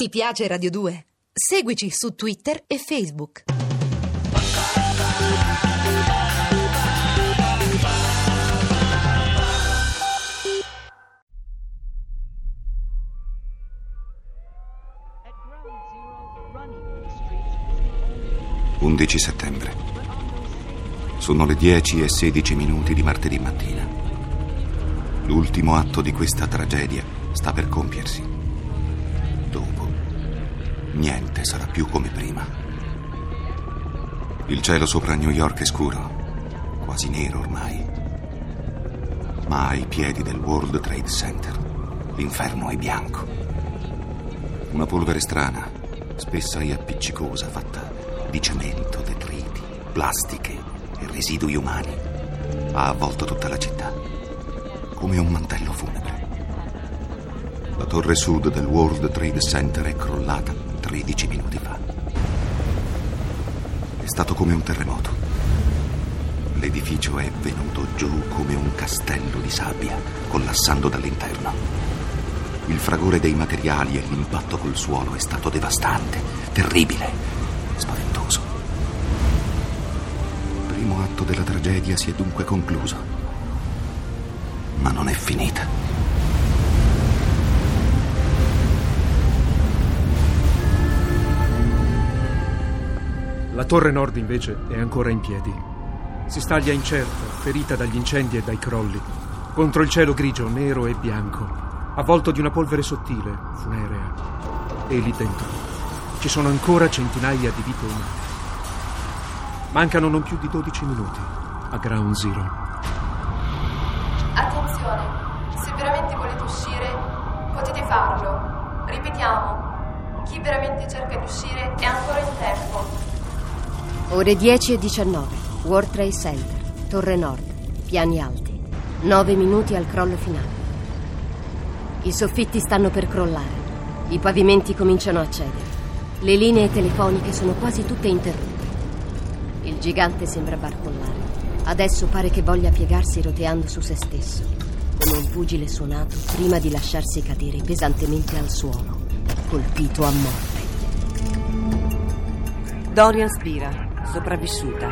Ti piace Radio 2? Seguici su Twitter e Facebook. ...11 settembre. Sono le 10 e 16 minuti di martedì mattina. L'ultimo atto di questa tragedia sta per compiersi. Niente sarà più come prima. Il cielo sopra New York è scuro, quasi nero ormai. Ma ai piedi del World Trade Center l'inferno è bianco. Una polvere strana, spessa e appiccicosa, fatta di cemento, detriti, plastiche e residui umani, ha avvolto tutta la città, come un mantello funebre. La torre sud del World Trade Center è crollata 13 minuti fa. È stato come un terremoto. L'edificio è venuto giù come un castello di sabbia, collassando dall'interno. Il fragore dei materiali e l'impatto col suolo è stato devastante, terribile, spaventoso. Il primo atto della tragedia si è dunque concluso. Ma non è finita. La torre nord invece è ancora in piedi. Si staglia incerta, ferita dagli incendi e dai crolli, contro il cielo grigio, nero e bianco, avvolto di una polvere sottile, funerea. E lì dentro ci sono ancora centinaia di vite umane. Mancano non più di 12 minuti a Ground Zero. Attenzione, se veramente volete uscire, potete farlo. Ripetiamo, chi veramente cerca di uscire è ancora in tempo. Ore 10 e 19. World Trade Center, Torre Nord, piani alti. 9 minuti al crollo finale. I soffitti stanno per crollare. I pavimenti cominciano a cedere. Le linee telefoniche sono quasi tutte interrotte. Il gigante sembra barcollare. Adesso pare che voglia piegarsi roteando su se stesso, come un pugile suonato prima di lasciarsi cadere pesantemente al suolo, colpito a morte. Dorian Spira, sopravvissuta.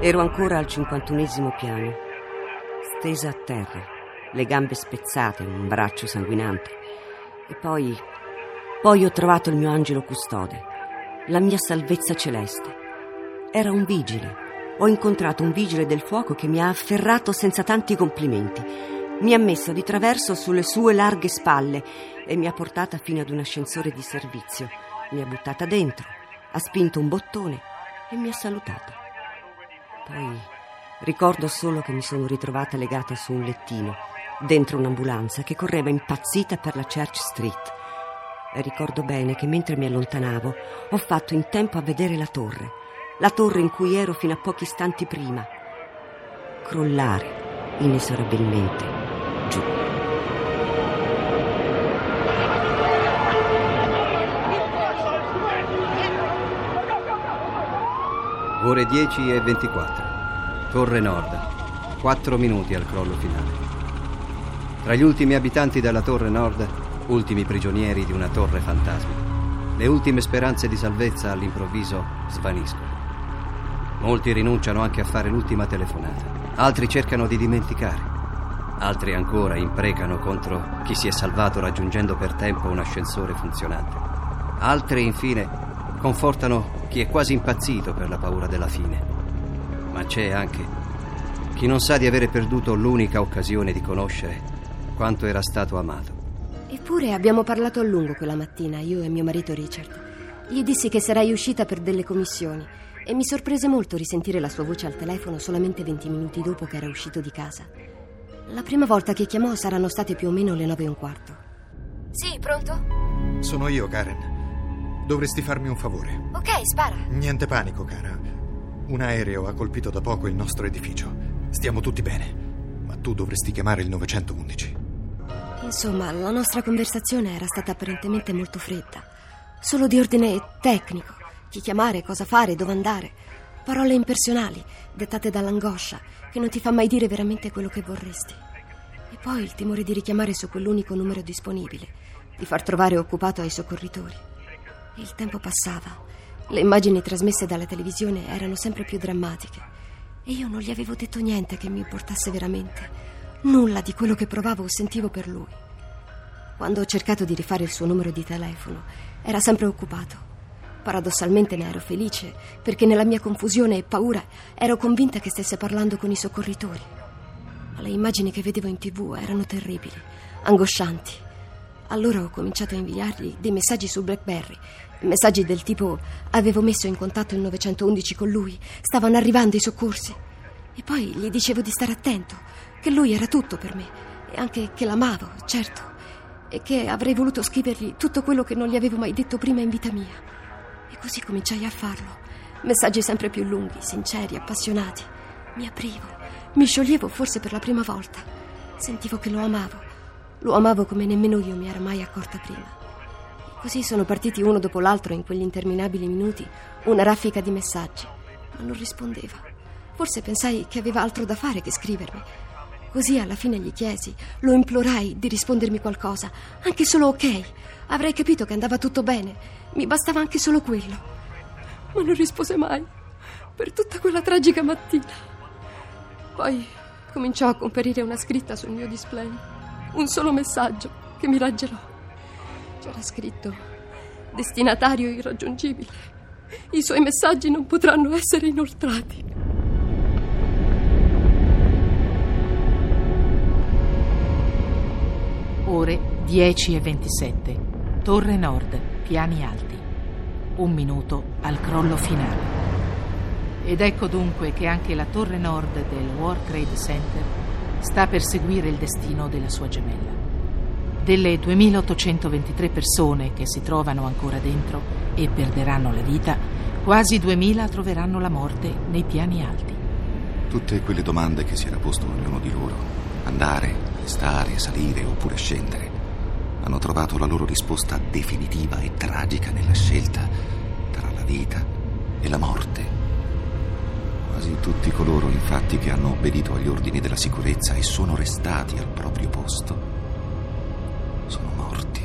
Ero ancora al 51 piano, stesa a terra, le gambe spezzate, un braccio sanguinante. E poi. Poi ho trovato il mio angelo custode, la mia salvezza celeste. Era un vigile. Ho incontrato un vigile del fuoco che mi ha afferrato senza tanti complimenti. Mi ha messo di traverso sulle sue larghe spalle e mi ha portata fino ad un ascensore di servizio. Mi ha buttata dentro, ha spinto un bottone e mi ha salutata. Poi ricordo solo che mi sono ritrovata legata su un lettino, dentro un'ambulanza che correva impazzita per la Church Street. E ricordo bene che mentre mi allontanavo ho fatto in tempo a vedere la torre, la torre in cui ero fino a pochi istanti prima, crollare inesorabilmente giù. Ore 10 e 24. Torre Nord. 4 minuti al crollo finale. Tra gli ultimi abitanti della Torre Nord, ultimi prigionieri di una torre fantasma, le ultime speranze di salvezza all'improvviso svaniscono. Molti rinunciano anche a fare l'ultima telefonata, altri cercano di dimenticare, altri ancora imprecano contro chi si è salvato raggiungendo per tempo un ascensore funzionante. Altri, infine, confortano chi è quasi impazzito per la paura della fine. Ma c'è anche chi non sa di avere perduto l'unica occasione di conoscere quanto era stato amato. Eppure abbiamo parlato a lungo quella mattina, io e mio marito Richard. Gli dissi che sarai uscita per delle commissioni e mi sorprese molto risentire la sua voce al telefono solamente 20 minuti dopo che era uscito di casa. La prima volta che chiamò saranno state più o meno le nove e un quarto. Sì, pronto? Sono io, Karen. Dovresti farmi un favore. Ok, spara. Niente panico, cara. Un aereo ha colpito da poco il nostro edificio. Stiamo tutti bene. Ma tu dovresti chiamare il 911. Insomma, la nostra conversazione era stata apparentemente molto fredda. Solo di ordine tecnico. Chi chiamare, cosa fare, dove andare. Parole impersonali, dettate dall'angoscia, che non ti fa mai dire veramente quello che vorresti. E poi il timore di richiamare su quell'unico numero disponibile di far trovare occupato ai soccorritori. Il tempo passava. Le immagini trasmesse dalla televisione erano sempre più drammatiche e io non gli avevo detto niente che mi importasse veramente. Nulla di quello che provavo o sentivo per lui. Quando ho cercato di rifare il suo numero di telefono, era sempre occupato. Paradossalmente ne ero felice, perché nella mia confusione e paura ero convinta che stesse parlando con i soccorritori. Ma le immagini che vedevo in tv erano terribili, angoscianti. Allora ho cominciato a inviargli dei messaggi su Blackberry, messaggi del tipo avevo messo in contatto il 911 con lui, stavano arrivando i soccorsi. E poi gli dicevo di stare attento, che lui era tutto per me, e anche che l'amavo, certo, e che avrei voluto scrivergli tutto quello che non gli avevo mai detto prima in vita mia. E così cominciai a farlo. Messaggi sempre più lunghi, sinceri, appassionati. Mi aprivo, mi scioglievo forse per la prima volta. Sentivo che lo amavo. Lo amavo come nemmeno io mi ero mai accorta prima. Così sono partiti uno dopo l'altro in quegli interminabili minuti una raffica di messaggi. Ma non rispondeva. Forse pensai che aveva altro da fare che scrivermi. Così alla fine gli chiesi, lo implorai di rispondermi qualcosa, anche solo ok. Avrei capito che andava tutto bene. Mi bastava anche solo quello. Ma non rispose mai, per tutta quella tragica mattina. Poi cominciò a comparire una scritta sul mio display. Un solo messaggio che mi raggelò. C'era scritto: Destinatario irraggiungibile. I suoi messaggi non potranno essere inoltrati. Ore 10 e 27. Torre Nord, piani alti. Un minuto al crollo finale. Ed ecco dunque che anche la torre nord del World Trade Center sta per seguire il destino della sua gemella. Delle 2823 persone che si trovano ancora dentro e perderanno la vita, quasi 2000 troveranno la morte nei piani alti. Tutte quelle domande che si era posto ognuno di loro, andare, restare, salire oppure scendere, hanno trovato la loro risposta definitiva e tragica nella scelta tra la vita e la morte. Quasi tutti coloro, infatti, che hanno obbedito agli ordini della sicurezza e sono restati al proprio posto, sono morti.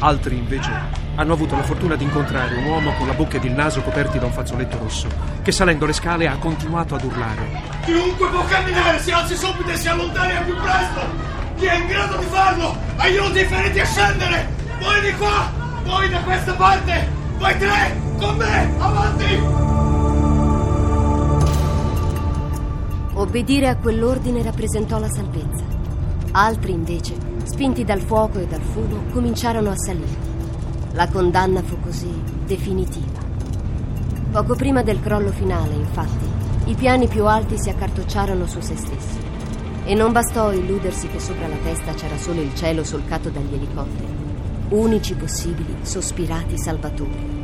Altri, invece, hanno avuto la fortuna di incontrare un uomo con la bocca ed il naso coperti da un fazzoletto rosso, che salendo le scale ha continuato ad urlare. Chiunque può camminare si alzi subito e si allontani al più presto! Chi è in grado di farlo? Aiuti i feriti a scendere! Voi di qua! Voi da questa parte! Voi tre! Con me! Avanti! Obbedire a quell'ordine rappresentò la salvezza. Altri, invece, spinti dal fuoco e dal fumo, cominciarono a salire. La condanna fu così definitiva. Poco prima del crollo finale, infatti, i piani più alti si accartocciarono su se stessi. E non bastò illudersi che sopra la testa c'era solo il cielo solcato dagli elicotteri, unici possibili sospirati salvatori.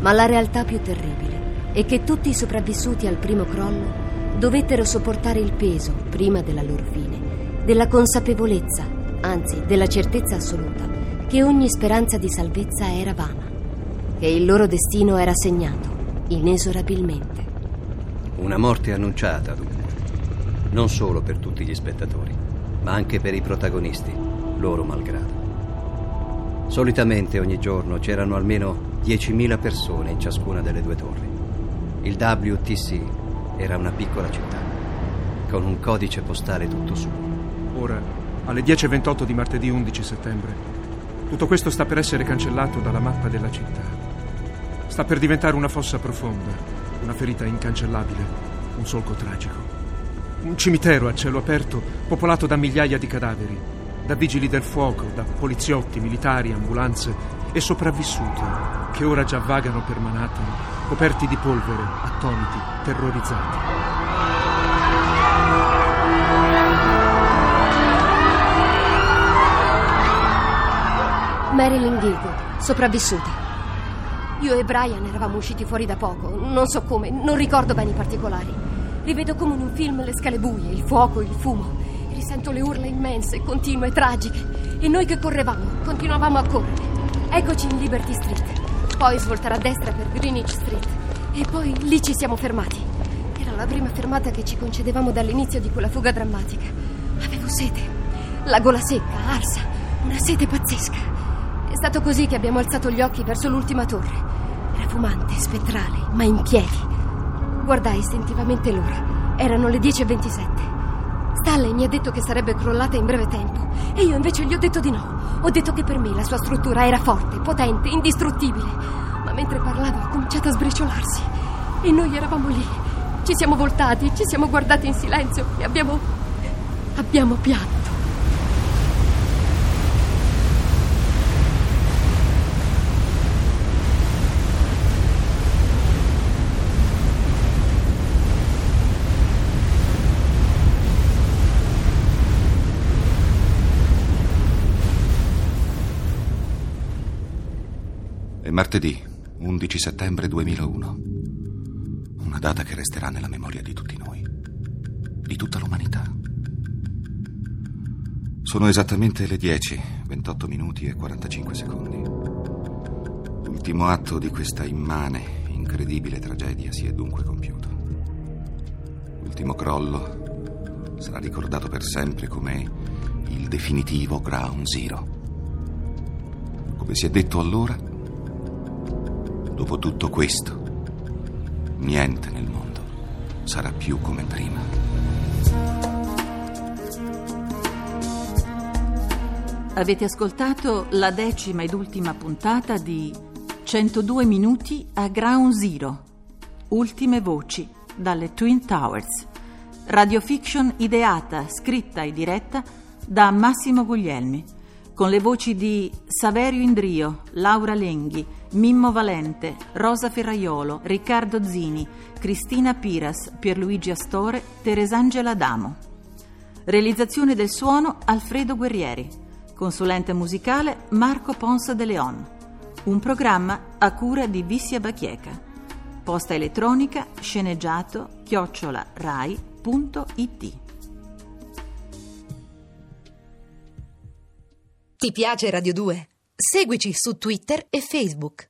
Ma la realtà più terribile è che tutti i sopravvissuti al primo crollo dovettero sopportare il peso, prima della loro fine, della consapevolezza, anzi della certezza assoluta, che ogni speranza di salvezza era vana, che il loro destino era segnato, inesorabilmente. Una morte annunciata, dunque. Non solo per tutti gli spettatori, ma anche per i protagonisti, loro malgrado. Solitamente ogni giorno c'erano almeno 10.000 persone in ciascuna delle due torri. Il WTC era una piccola città, con un codice postale tutto suo. Ora, alle 10.28 di martedì 11 settembre, tutto questo sta per essere cancellato dalla mappa della città. Sta per diventare una fossa profonda, una ferita incancellabile, un solco tragico. Un cimitero a cielo aperto popolato da migliaia di cadaveri, da vigili del fuoco, da poliziotti, militari, ambulanze e sopravvissuti che ora già vagano per Manhattan coperti di polvere, attoniti, terrorizzati. Marilyn Gilgood, sopravvissuta. Io e Brian eravamo usciti fuori da poco, non so come, non ricordo bene i particolari. Rivedo come in un film le scale buie, il fuoco, il fumo. Risento le urla immense, continue, tragiche. E noi che correvamo, continuavamo a correre. Eccoci in Liberty Street. Poi svoltare a destra per Greenwich Street. E poi lì ci siamo fermati. Era la prima fermata che ci concedevamo dall'inizio di quella fuga drammatica. Avevo sete, la gola secca, arsa, Una sete pazzesca. È stato così che abbiamo alzato gli occhi verso l'ultima torre. Era fumante, spettrale, ma in piedi. Guardai istintivamente l'ora. Erano le 10.27. Stanley mi ha detto che sarebbe crollata in breve tempo e io invece gli ho detto di no. Ho detto che per me la sua struttura era forte, potente, indistruttibile. Ma mentre parlavo ha cominciato a sbriciolarsi e noi eravamo lì. Ci siamo voltati, ci siamo guardati in silenzio e abbiamo. abbiamo pianto. È martedì, 11 settembre 2001. Una data che resterà nella memoria di tutti noi, di tutta l'umanità. Sono esattamente le 10, 28 minuti e 45 secondi. L'ultimo atto di questa immane, incredibile tragedia si è dunque compiuto. L'ultimo crollo sarà ricordato per sempre come il definitivo Ground Zero. Come si è detto allora, dopo tutto questo, niente nel mondo sarà più come prima. Avete ascoltato la decima ed ultima puntata di 102 minuti a Ground Zero. Ultime voci dalle Twin Towers. Radiofiction ideata, scritta e diretta da Massimo Guglielmi, con le voci di Saverio Indrio, Laura Lenghi, Mimmo Valente, Rosa Ferraiolo, Riccardo Zini, Cristina Piras, Pierluigi Astore, Teresangela Adamo. Realizzazione del suono Alfredo Guerrieri. Consulente musicale Marco Ponce de Leon. Un programma a cura di Vissia Bachieca. Posta elettronica sceneggiato chiocciola rai.it. Ti piace Radio 2? Seguici su Twitter e Facebook.